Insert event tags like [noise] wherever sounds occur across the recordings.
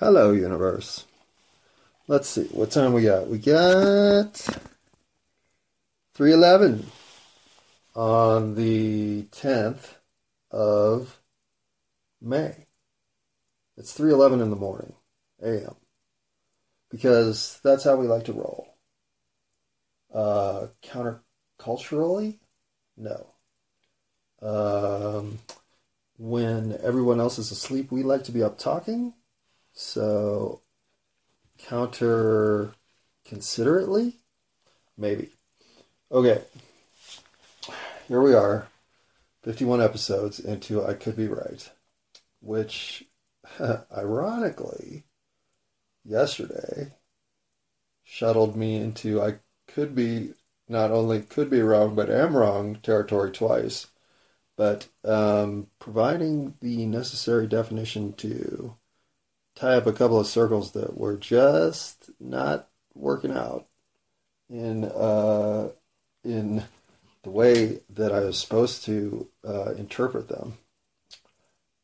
Hello, universe. Let's see, what time we got? We got 311 on the 10th of May. It's 311 in the morning, a.m. Because that's how we like to roll. Uh, counterculturally? No. Um, when everyone else is asleep, we like to be up talking. So, counter considerately? Maybe. Okay. Here we are, 51 episodes into I Could Be Right, which, [laughs] ironically, yesterday shuttled me into I could be not only could be wrong, but am wrong territory twice. But um, providing the necessary definition to tie up a couple of circles that were just not working out in uh, in the way that I was supposed to uh, interpret them.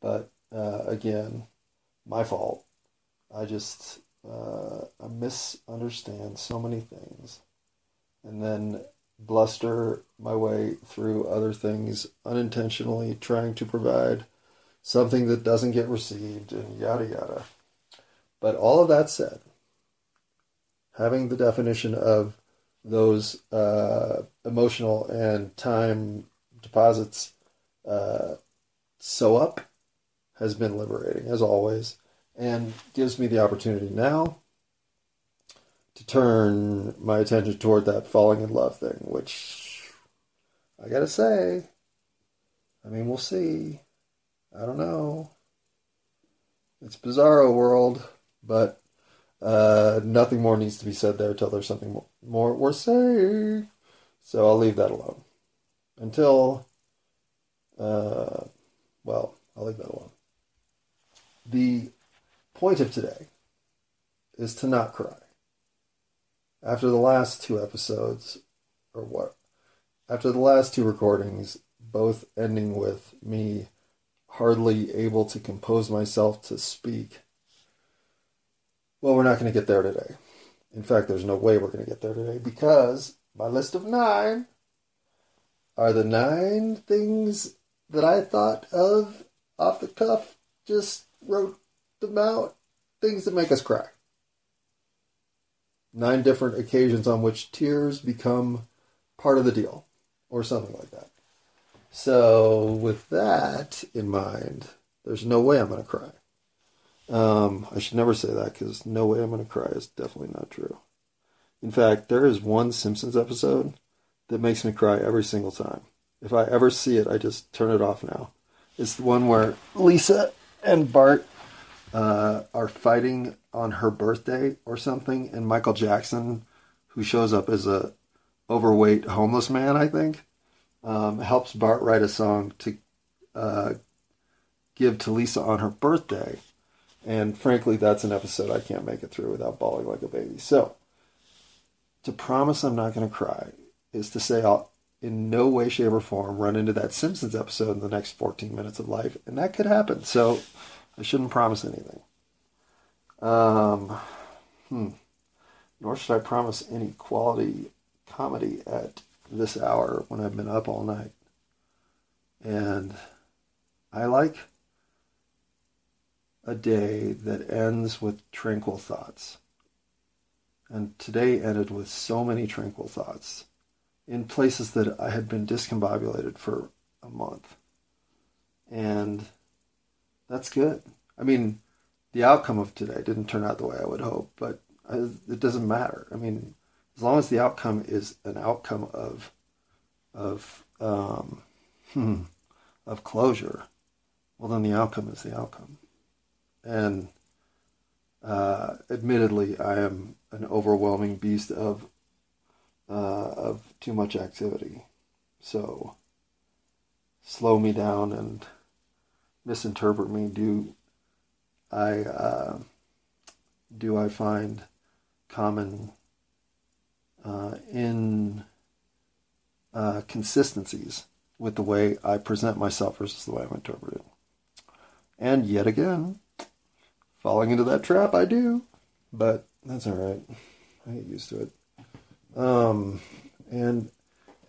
But uh, again, my fault. I just uh, I misunderstand so many things, and then bluster my way through other things unintentionally, trying to provide something that doesn't get received, and yada yada. But all of that said, having the definition of those uh, emotional and time deposits uh, sew up has been liberating, as always, and gives me the opportunity now to turn my attention toward that falling in love thing, which I gotta say, I mean, we'll see. I don't know. It's bizarro world. But uh, nothing more needs to be said there until there's something more, worth saying. So I'll leave that alone. Until, uh, well, I'll leave that alone. The point of today is to not cry. After the last two episodes, or what? After the last two recordings, both ending with me hardly able to compose myself to speak well, we're not going to get there today. In fact, there's no way we're going to get there today because my list of nine are the nine things that I thought of off the cuff, just wrote them out, things that make us cry. Nine different occasions on which tears become part of the deal, or something like that. So, with that in mind, there's no way I'm going to cry. Um, I should never say that because no way I'm going to cry is definitely not true. In fact, there is one Simpsons episode that makes me cry every single time. If I ever see it, I just turn it off now. It's the one where Lisa and Bart uh, are fighting on her birthday or something, and Michael Jackson, who shows up as a overweight homeless man, I think, um, helps Bart write a song to uh, give to Lisa on her birthday and frankly, that's an episode I can't make it through without bawling like a baby. So, to promise I'm not going to cry is to say I'll in no way, shape, or form run into that Simpsons episode in the next 14 minutes of life. And that could happen. So, I shouldn't promise anything. Um, hmm. Nor should I promise any quality comedy at this hour when I've been up all night. And I like a day that ends with tranquil thoughts. And today ended with so many tranquil thoughts in places that I had been discombobulated for a month. And that's good. I mean, the outcome of today didn't turn out the way I would hope, but it doesn't matter. I mean, as long as the outcome is an outcome of of um, hmm, of closure, well, then the outcome is the outcome. And uh, admittedly, I am an overwhelming beast of uh, of too much activity. So slow me down and misinterpret me. Do I uh, do I find common uh, in uh, consistencies with the way I present myself versus the way I'm interpreted? And yet again, falling into that trap. I do, but that's all right. I get used to it. Um, and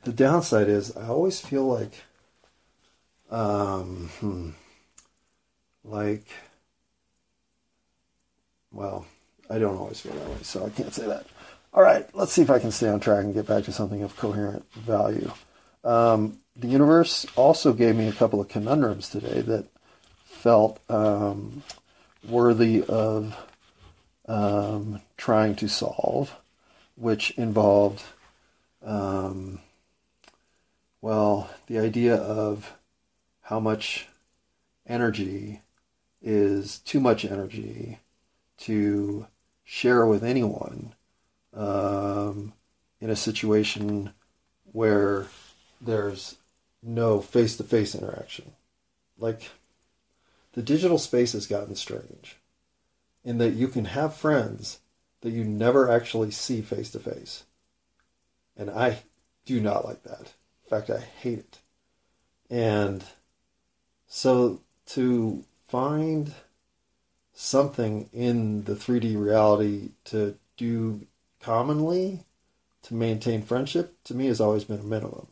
the downside is I always feel like, um, hmm, like, well, I don't always feel that way, so I can't say that. All right, let's see if I can stay on track and get back to something of coherent value. Um, the universe also gave me a couple of conundrums today that felt um, worthy of um, trying to solve, which involved, um, well, the idea of how much energy is too much energy to share with anyone um, in a situation where there's no face to face interaction. Like, the digital space has gotten strange in that you can have friends that you never actually see face to face. And I do not like that. In fact, I hate it. And so to find something in the 3D reality to do commonly to maintain friendship to me has always been a minimum.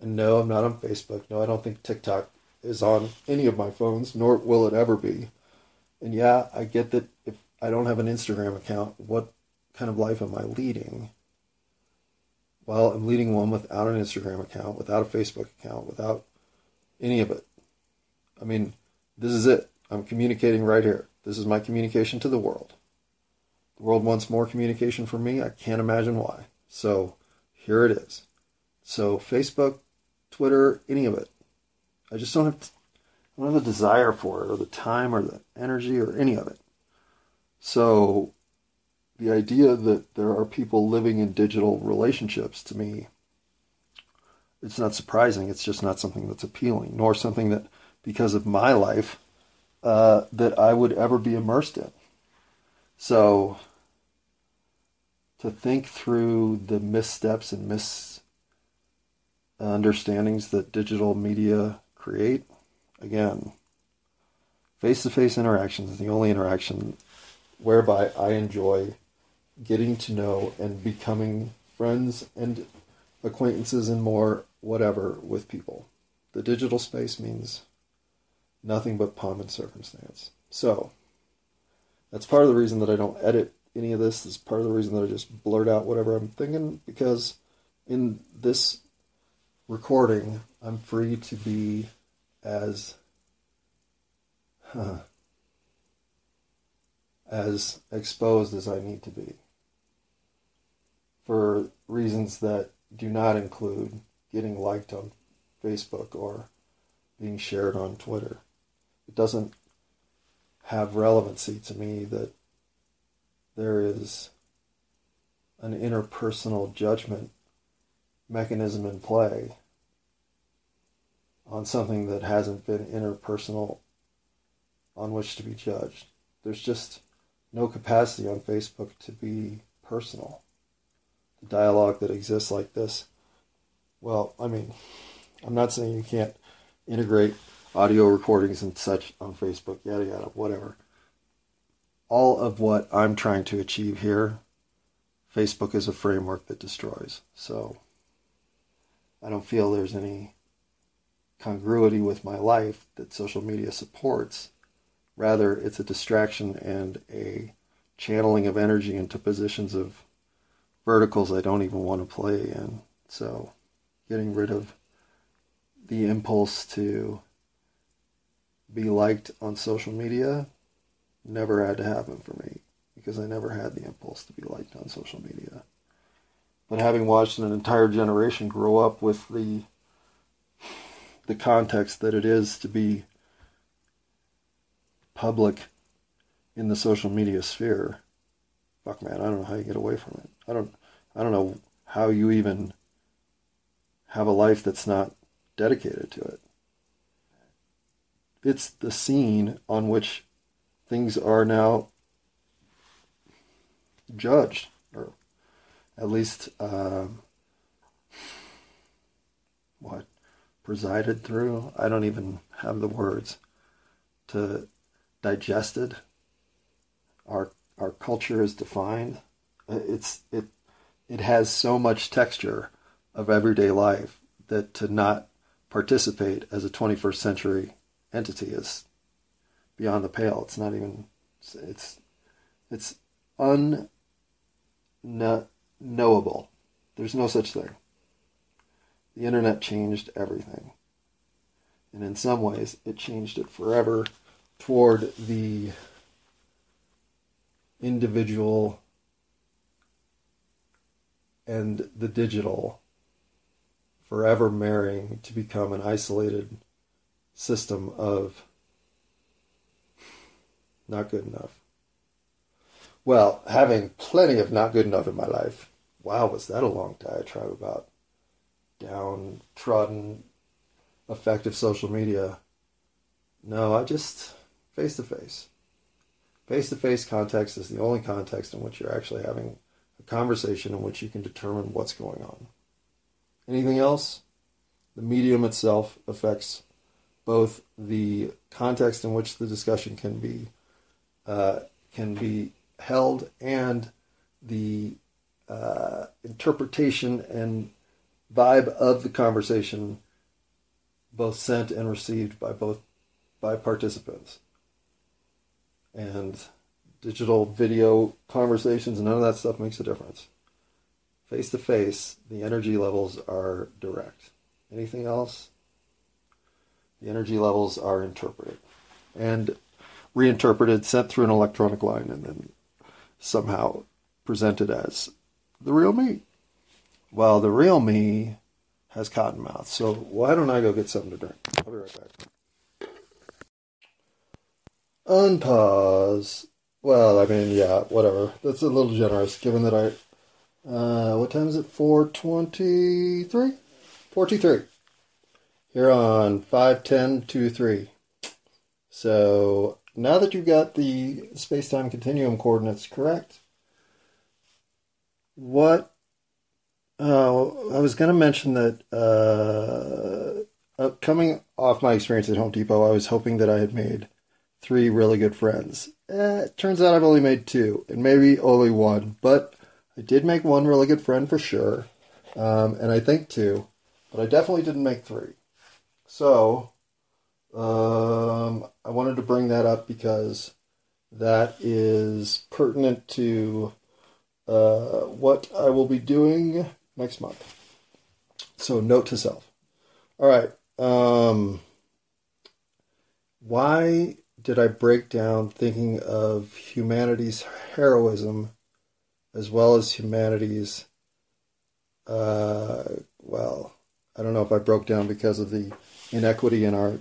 And no, I'm not on Facebook. No, I don't think TikTok is on any of my phones, nor will it ever be. And yeah, I get that if I don't have an Instagram account, what kind of life am I leading? Well, I'm leading one without an Instagram account, without a Facebook account, without any of it. I mean, this is it. I'm communicating right here. This is my communication to the world. The world wants more communication from me. I can't imagine why. So here it is. So Facebook, Twitter, any of it. I just don't have, to, I don't have the desire for it or the time or the energy or any of it. So the idea that there are people living in digital relationships to me, it's not surprising. It's just not something that's appealing, nor something that, because of my life, uh, that I would ever be immersed in. So to think through the missteps and misunderstandings that digital media create, again, face to face interactions is the only interaction whereby I enjoy getting to know and becoming friends and acquaintances and more whatever with people. The digital space means nothing but pomp and circumstance. So, that's part of the reason that I don't edit any of this. This is part of the reason that I just blurt out whatever I'm thinking because in this recording, I'm free to be as huh, as exposed as I need to be for reasons that do not include getting liked on Facebook or being shared on Twitter. It doesn't have relevancy to me that there is an interpersonal judgment mechanism in play on something that hasn't been interpersonal on which to be judged. There's just no capacity on Facebook to be personal. The dialogue that exists like this, well, I mean, I'm not saying you can't integrate audio recordings and such on Facebook, yada yada, whatever. All of what I'm trying to achieve here, Facebook is a framework that destroys. So I don't feel there's any congruity with my life that social media supports. Rather, it's a distraction and a channeling of energy into positions of verticals I don't even want to play in. So, getting rid of the impulse to be liked on social media never had to happen for me because I never had the impulse to be liked on social media. But having watched an entire generation grow up with the the context that it is to be public in the social media sphere, fuck man, I don't know how you get away from it. I don't I don't know how you even have a life that's not dedicated to it. It's the scene on which things are now judged, or at least um, what presided through. I don't even have the words to digested. our our culture is defined. It's it it has so much texture of everyday life that to not participate as a 21st century entity is beyond the pale. It's not even it's it's unknowable. There's no such thing. The internet changed everything. And in some ways, it changed it forever toward the individual and the digital forever marrying to become an isolated system of not good enough. Well, having plenty of not good enough in my life. Wow, was that a long diatribe about downtrodden, effective social media? No, I just face to face. Face to face context is the only context in which you're actually having a conversation in which you can determine what's going on. Anything else? The medium itself affects both the context in which the discussion can be uh, can be held and the uh, interpretation and vibe of the conversation, both sent and received by both by participants. And digital video conversations, none of that stuff makes a difference. Face to face, the energy levels are direct. Anything else? The energy levels are interpreted and reinterpreted, sent through an electronic line, and then somehow presented as the real me. Well, the real me has cotton mouth. So why don't I go get something to drink? I'll be right back. Unpause. Well, I mean, yeah, whatever. That's a little generous, given that I. Uh, what time is it? Four twenty-three. Forty-three. Here on five ten two three. So now that you've got the space-time continuum coordinates correct, what uh, I was going to mention that uh, coming off my experience at Home Depot, I was hoping that I had made three really good friends. Eh, it turns out I've only made two, and maybe only one, but I did make one really good friend for sure, um, and I think two, but I definitely didn't make three. So um, I wanted to bring that up because that is pertinent to uh, what I will be doing next month. So, note to self. All right. Um, why did I break down thinking of humanity's heroism as well as humanity's, uh, well, I don't know if I broke down because of the inequity in our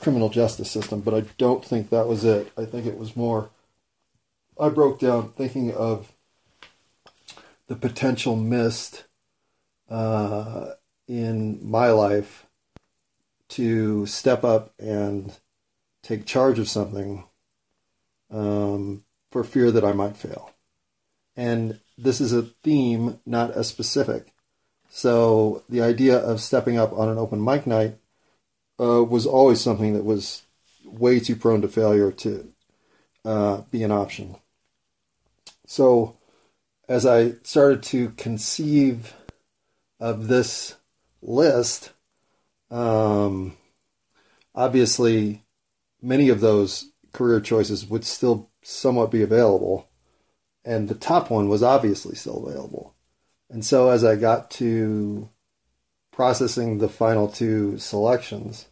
criminal justice system, but I don't think that was it. I think it was more, I broke down thinking of the potential missed uh, in my life to step up and take charge of something um, for fear that I might fail. And this is a theme, not a specific. So the idea of stepping up on an open mic night uh, was always something that was way too prone to failure to uh, be an option. So as I started to conceive of this list, um, obviously many of those career choices would still somewhat be available. And the top one was obviously still available. And so as I got to processing the final two selections,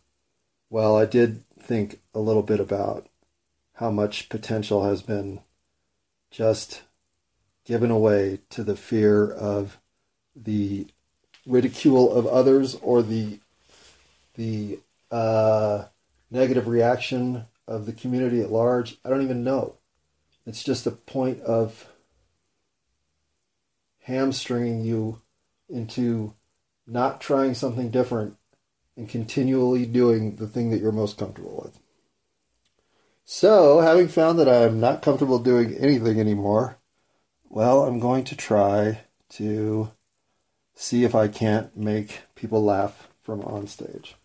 well, I did think a little bit about how much potential has been just given away to the fear of the ridicule of others or the the uh, negative reaction of the community at large. I don't even know. It's just a point of hamstringing you into not trying something different and continually doing the thing that you're most comfortable with. So, having found that I'm not comfortable doing anything anymore, well, I'm going to try to see if I can't make people laugh from on stage.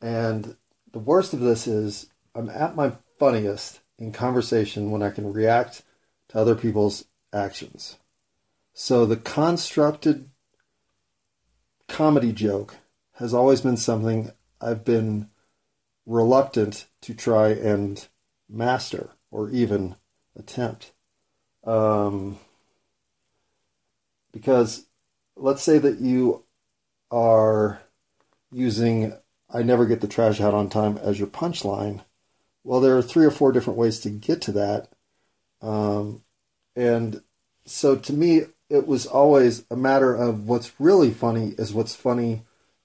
And the worst of this is I'm at my funniest in conversation when I can react to other people's actions. So the constructed comedy joke has always been something I've been reluctant to try and master or even attempt. Um, because let's say that you are using I never get the trash out on time as your punchline. Well, there are three or four different ways to get to that. Um, and so to me, it was always a matter of what's really funny is what's funny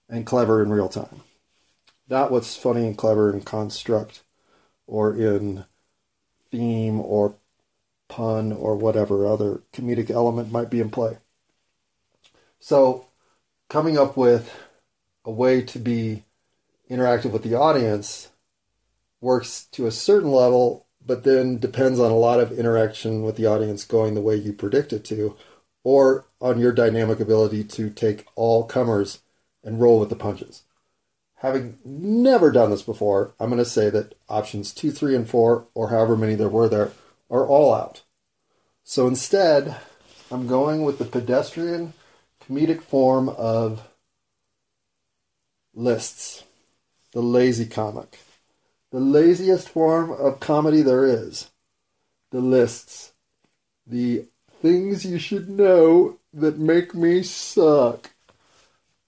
and clever in real time, not what's funny and clever in construct or in theme or pun or whatever other comedic element might be in play. So, coming up with a way to be interactive with the audience works to a certain level, but then depends on a lot of interaction with the audience going the way you predict it to, or on your dynamic ability to take all comers and roll with the punches. Having never done this before, I'm going to say that options two, three, and four, or however many there were there, are all out. So instead, I'm going with the pedestrian comedic form of lists, the lazy comic, the laziest form of comedy there is, the lists, the things you should know that make me suck.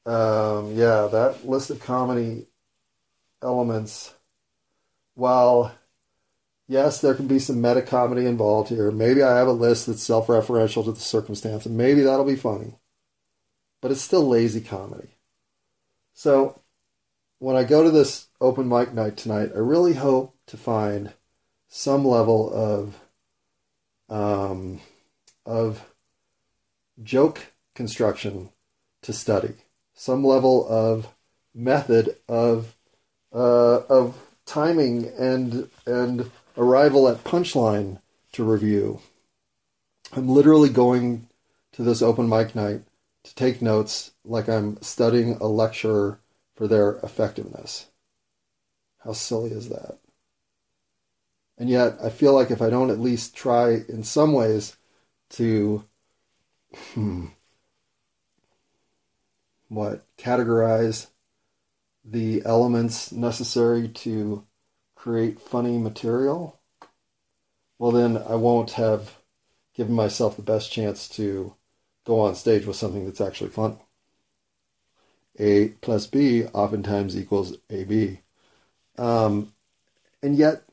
Um, yeah, that list of comedy elements, while yes, there can be some meta comedy involved here. Maybe I have a list that's self referential to the circumstance, and maybe that'll be funny. But it's still lazy comedy. So when I go to this open mic night tonight, I really hope to find some level of um, of joke construction to study, some level of method of uh, of timing and and arrival at punchline to review. I'm literally going to this open mic night to take notes like I'm studying a lecturer for their effectiveness. How silly is that? And yet, I feel like if I don't at least try in some ways to, hmm, what, categorize the elements necessary to create funny material, well, then I won't have given myself the best chance to go on stage with something that's actually fun. A plus B oftentimes equals AB. Um, and yet,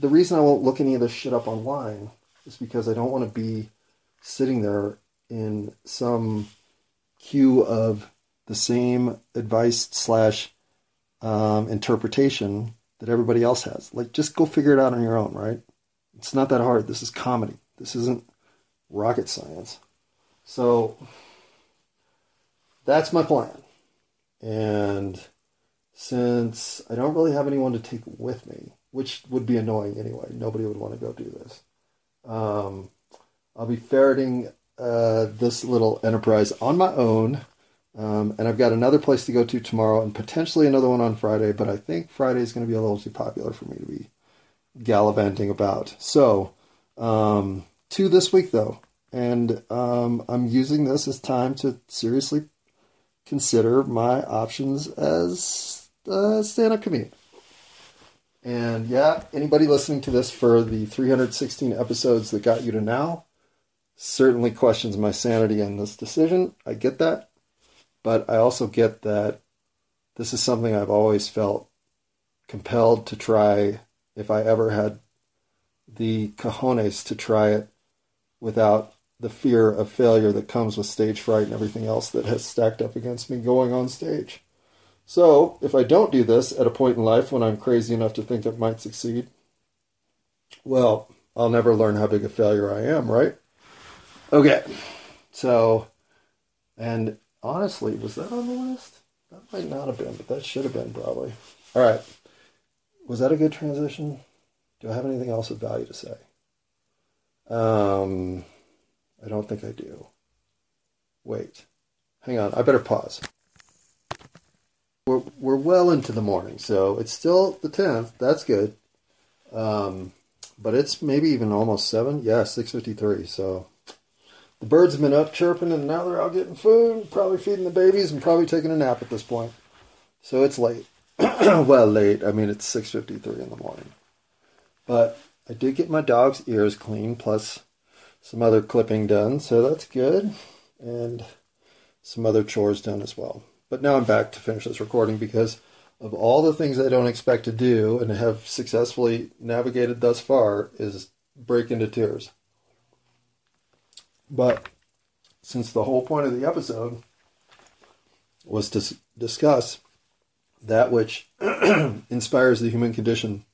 the reason I won't look any of this shit up online is because I don't want to be sitting there in some queue of the same advice slash um, interpretation that everybody else has. Like, just go figure it out on your own, right? It's not that hard. This is comedy. This isn't rocket science. So, that's my plan. And since I don't really have anyone to take with me, which would be annoying anyway, nobody would want to go do this. Um, I'll be ferreting uh, this little enterprise on my own. Um, and I've got another place to go to tomorrow and potentially another one on Friday, but I think Friday is going to be a little too popular for me to be gallivanting about. So, um, this week though. And um, I'm using this as time to seriously consider my options as a stand-up comedian. And yeah, anybody listening to this for the 316 episodes that got you to now certainly questions my sanity in this decision. I get that. But I also get that this is something I've always felt compelled to try if I ever had the cojones to try it without the fear of failure that comes with stage fright and everything else that has stacked up against me going on stage. So, if I don't do this at a point in life when I'm crazy enough to think it might succeed, well, I'll never learn how big a failure I am, right? Okay. So, and honestly, was that on the list? That might not have been, but that should have been probably. All right. Was that a good transition? Do I have anything else of value to say? Um, I don't think I do. Wait. Hang on. I better pause. We're, we're well into the morning, so it's still the 10th. That's good. Um, but it's maybe even almost seven. Yeah, six fifty three. So the birds have been up chirping, and now they're out getting food, probably feeding the babies, and probably taking a nap at this point. So it's late. [clears throat] well, late. I mean, it's six fifty three in the morning. But I did get my dog's ears clean, plus some other clipping done, so that's good, and some other chores done as well. But now I'm back to finish this recording because of all the things I don't expect to do and have successfully navigated thus far is break into tears. But since the whole point of the episode was to discuss that which [clears throat] inspires the human condition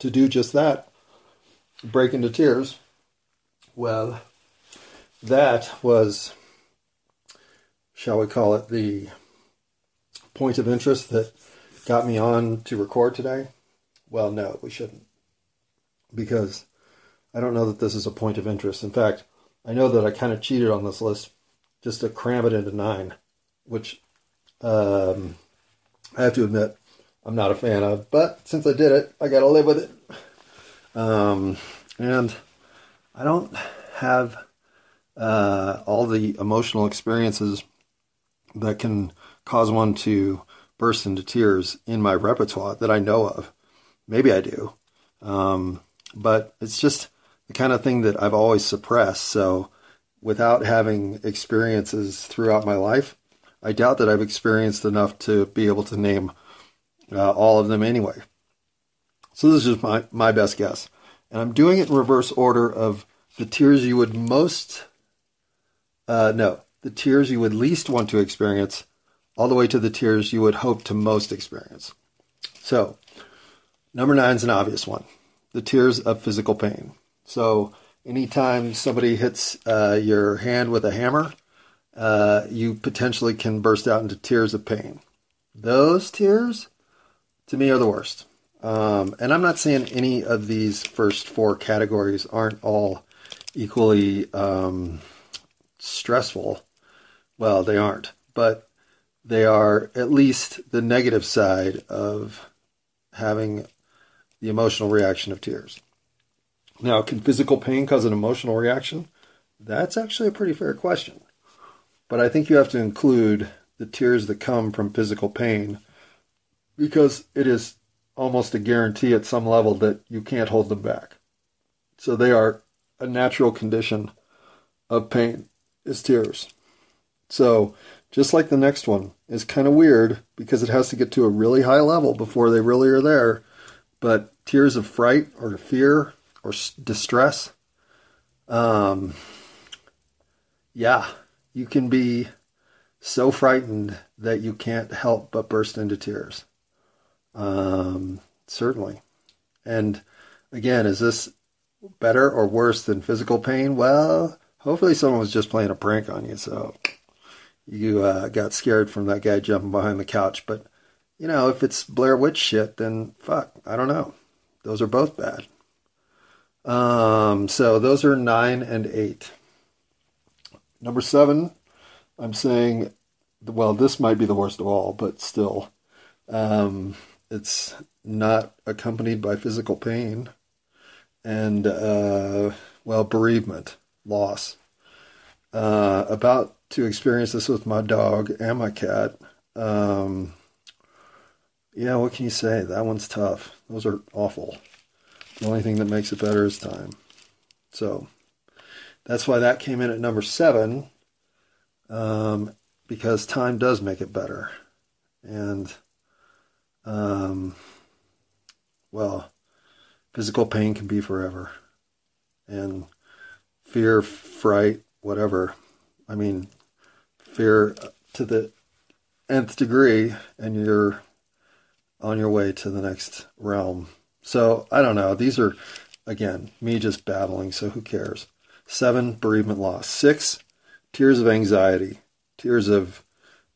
to do just that, break into tears, well, that was, shall we call it, the point of interest that got me on to record today? Well, no, we shouldn't. Because I don't know that this is a point of interest. In fact, I know that I kind of cheated on this list just to cram it into nine, which um, I have to admit I'm not a fan of. But since I did it, I got to live with it. Um, and I don't have uh, all the emotional experiences that can cause one to burst into tears in my repertoire that I know of. Maybe I do. Um, but it's just the kind of thing that I've always suppressed. So without having experiences throughout my life, I doubt that I've experienced enough to be able to name uh, all of them anyway. So this is just my, my best guess. And I'm doing it in reverse order of the tears you would most, uh, no, the tears you would least want to experience all the way to the tears you would hope to most experience. So, number nine is an obvious one the tears of physical pain. So, anytime somebody hits uh, your hand with a hammer, uh, you potentially can burst out into tears of pain. Those tears, to me, are the worst. Um, and I'm not saying any of these first four categories aren't all equally um, stressful. Well, they aren't. But they are at least the negative side of having the emotional reaction of tears. Now, can physical pain cause an emotional reaction? That's actually a pretty fair question. But I think you have to include the tears that come from physical pain because it is almost a guarantee at some level that you can't hold them back. So they are a natural condition of pain is tears. So just like the next one, is kind of weird because it has to get to a really high level before they really are there. But tears of fright or fear or distress, um, yeah, you can be so frightened that you can't help but burst into tears. Um, certainly. And again, is this better or worse than physical pain? Well, hopefully someone was just playing a prank on you. So you uh, got scared from that guy jumping behind the couch. But, you know, if it's Blair Witch shit, then fuck, I don't know. Those are both bad. Um, so those are nine and eight. Number seven, I'm saying, well, this might be the worst of all, but still, um, it's not accompanied by physical pain and, uh, well, bereavement, loss. Uh, about to experience this with my dog and my cat. Um, yeah, what can you say? That one's tough. Those are awful. The only thing that makes it better is time. So that's why that came in at number seven, um, because time does make it better. And, um, well, physical pain can be forever. And fear, fright, whatever. I mean, fear to the nth degree and you're on your way to the next realm. So I don't know. These are, again, me just babbling, so who cares? Seven, bereavement loss. Six, tears of anxiety, tears of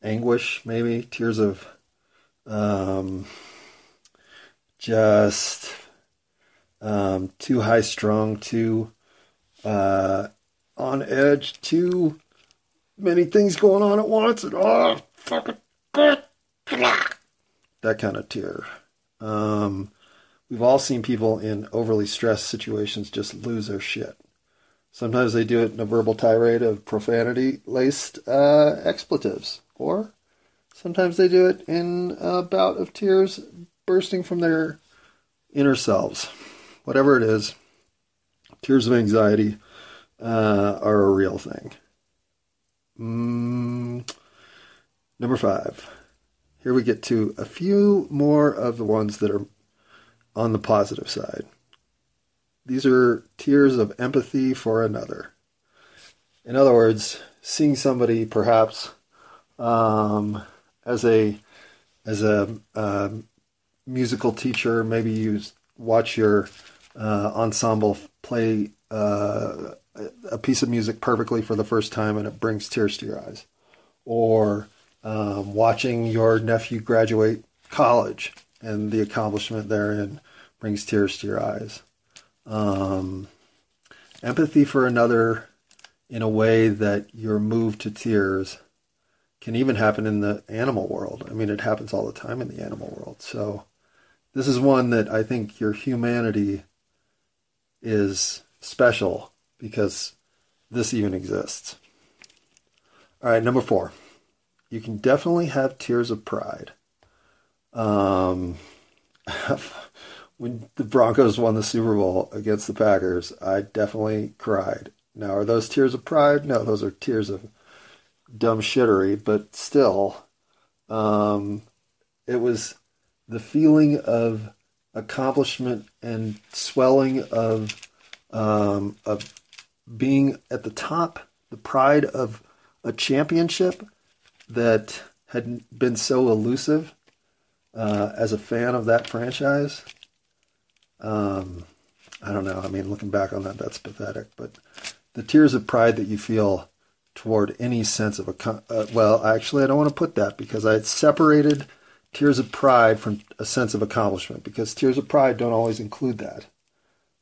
anguish, maybe, tears of um, just um, too high strung, too uh, on edge, too many things going on at once, and oh, fucking God. That kind of tear. Um, we've all seen people in overly stressed situations just lose their shit. Sometimes they do it in a verbal tirade of profanity laced uh, expletives, or sometimes they do it in a bout of tears bursting from their inner selves. Whatever it is, tears of anxiety uh, are a real thing. Mm, number five. Here we get to a few more of the ones that are on the positive side. These are tears of empathy for another. In other words, seeing somebody perhaps um, as a as a uh, musical teacher, maybe you watch your uh, ensemble play uh, a piece of music perfectly for the first time and it brings tears to your eyes. Or um, watching your nephew graduate college and the accomplishment therein brings tears to your eyes. Um, empathy for another in a way that you're moved to tears can even happen in the animal world. I mean, it happens all the time in the animal world. So, this is one that I think your humanity is special because this even exists. All right, number four. You can definitely have tears of pride. Um, [laughs] when the Broncos won the Super Bowl against the Packers, I definitely cried. Now, are those tears of pride? No, those are tears of dumb shittery, but still, um, it was the feeling of accomplishment and swelling of um, of being at the top, the pride of a championship that had been so elusive uh, as a fan of that franchise. Um, I don't know. I mean, looking back on that, that's pathetic. But the tears of pride that you feel toward any sense of a uh, well, actually, I don't want to put that because I had separated tears of pride from a sense of accomplishment because tears of pride don't always include that.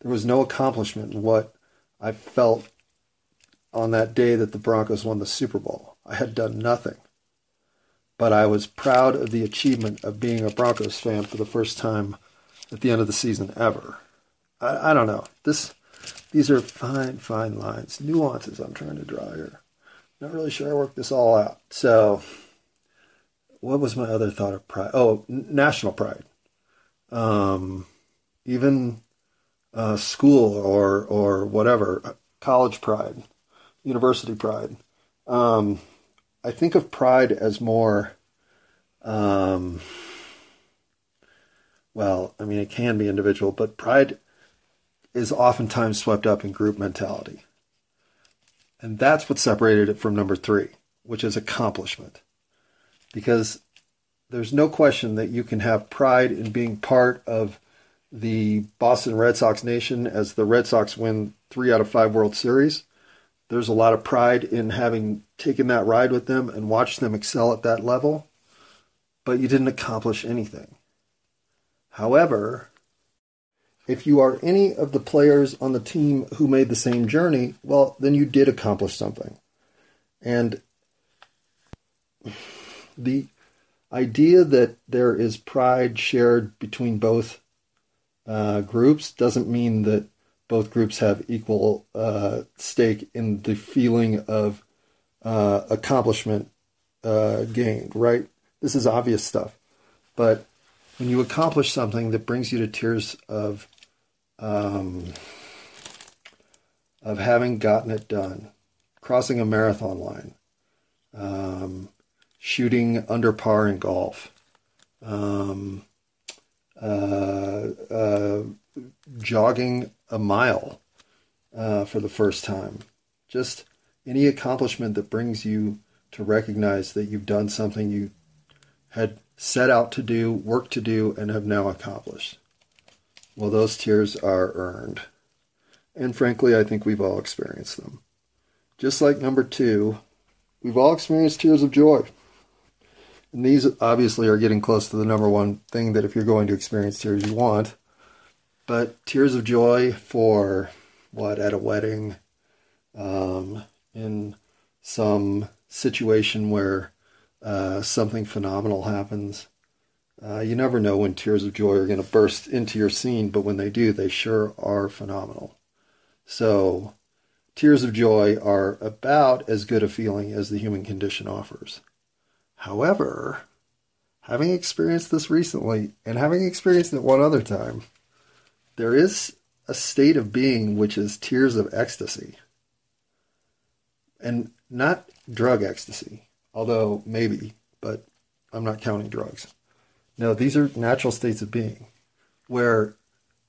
There was no accomplishment in what I felt on that day that the Broncos won the Super Bowl. I had done nothing. But I was proud of the achievement of being a Broncos fan for the first time at the end of the season ever. I, I don't know. This these are fine, fine lines, nuances I'm trying to draw here. Not really sure I worked this all out. So, what was my other thought of pride? Oh, national pride. Um, even uh, school or or whatever, uh, college pride, university pride. Um, I think of pride as more. Um, well, I mean, it can be individual, but pride is oftentimes swept up in group mentality. And that's what separated it from number three, which is accomplishment. Because there's no question that you can have pride in being part of the Boston Red Sox nation as the Red Sox win three out of five World Series. There's a lot of pride in having taken that ride with them and watched them excel at that level, but you didn't accomplish anything. However, if you are any of the players on the team who made the same journey, well, then you did accomplish something. And the idea that there is pride shared between both uh, groups doesn't mean that both groups have equal uh, stake in the feeling of uh, accomplishment uh, gained, right? This is obvious stuff. But when you accomplish something that brings you to tears of um, of having gotten it done, crossing a marathon line, um, shooting under par in golf, um, uh, uh, jogging a mile uh, for the first time. Just any accomplishment that brings you to recognize that you've done something you had set out to do, work to do, and have now accomplished. Well, those tears are earned. And frankly, I think we've all experienced them. Just like number two, we've all experienced tears of joy. And these obviously are getting close to the number one thing that if you're going to experience tears, you want. But tears of joy for what, at a wedding, um, in some situation where uh, something phenomenal happens, Uh, you never know when tears of joy are going to burst into your scene, but when they do, they sure are phenomenal. So, tears of joy are about as good a feeling as the human condition offers. However, having experienced this recently and having experienced it one other time, there is a state of being which is tears of ecstasy. And not drug ecstasy, although maybe, but I'm not counting drugs. No, these are natural states of being where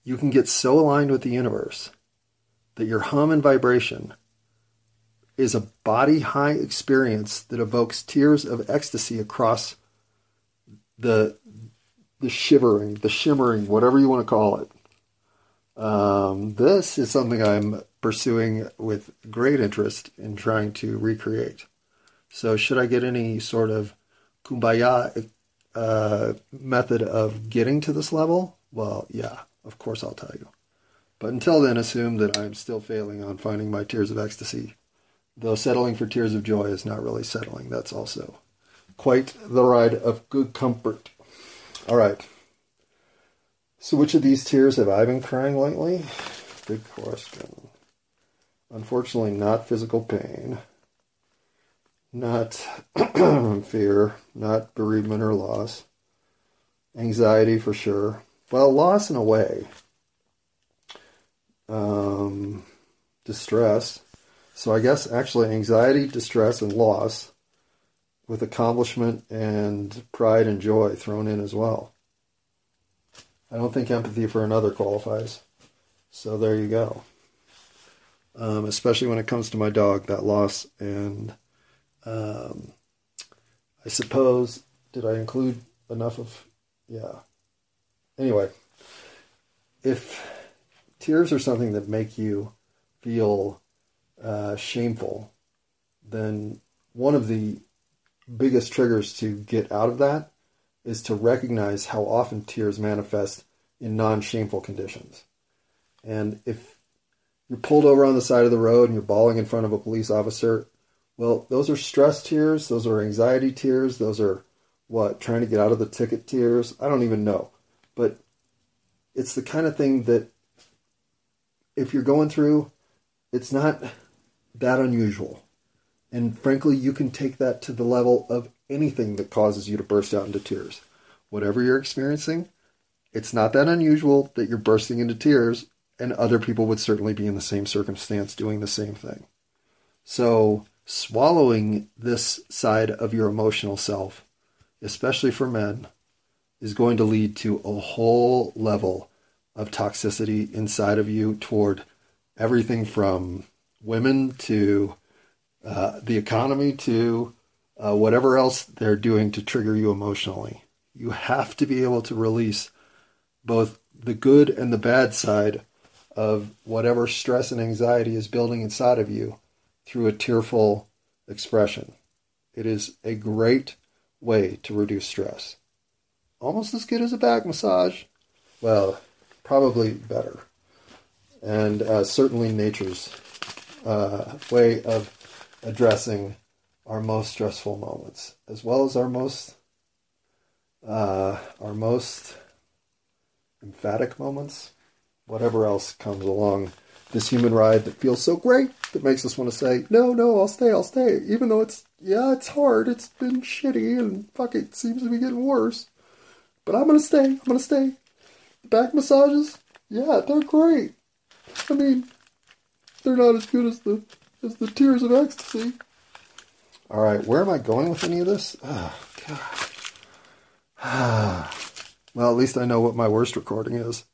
you can get so aligned with the universe that your hum and vibration is a body high experience that evokes tears of ecstasy across the the shivering, the shimmering, whatever you want to call it. Um, this is something I'm pursuing with great interest in trying to recreate. So, should I get any sort of kumbaya uh, method of getting to this level? Well, yeah, of course I'll tell you. But until then, assume that I'm still failing on finding my tears of ecstasy. Though settling for tears of joy is not really settling. That's also quite the ride of good comfort. All right. So, which of these tears have I been crying lately? Good question. Unfortunately, not physical pain, not [clears throat] fear, not bereavement or loss, anxiety for sure. Well, loss in a way, um, distress. So, I guess actually anxiety, distress, and loss with accomplishment and pride and joy thrown in as well. I don't think empathy for another qualifies. So there you go. Um, especially when it comes to my dog, that loss. And um, I suppose, did I include enough of. Yeah. Anyway, if tears are something that make you feel uh, shameful, then one of the biggest triggers to get out of that is to recognize how often tears manifest in non shameful conditions. And if you're pulled over on the side of the road and you're bawling in front of a police officer, well, those are stress tears, those are anxiety tears, those are what, trying to get out of the ticket tears? I don't even know. But it's the kind of thing that if you're going through, it's not that unusual. And frankly, you can take that to the level of anything that causes you to burst out into tears. Whatever you're experiencing, it's not that unusual that you're bursting into tears, and other people would certainly be in the same circumstance doing the same thing. So, swallowing this side of your emotional self, especially for men, is going to lead to a whole level of toxicity inside of you toward everything from women to uh, the economy to uh, whatever else they're doing to trigger you emotionally. You have to be able to release both the good and the bad side of whatever stress and anxiety is building inside of you through a tearful expression. It is a great way to reduce stress. Almost as good as a back massage. Well, probably better. And uh, certainly nature's uh, way of addressing our most stressful moments, as well as our most uh, our most emphatic moments, whatever else comes along this human ride that feels so great that makes us want to say, no, no, I'll stay, I'll stay, even though it's yeah, it's hard, it's been shitty, and fuck it, seems to be getting worse, but I'm gonna stay, I'm gonna stay. The back massages, yeah, they're great. I mean, they're not as good as the as the tears of ecstasy. All right, where am I going with any of this? Oh, God. [sighs] well, at least I know what my worst recording is.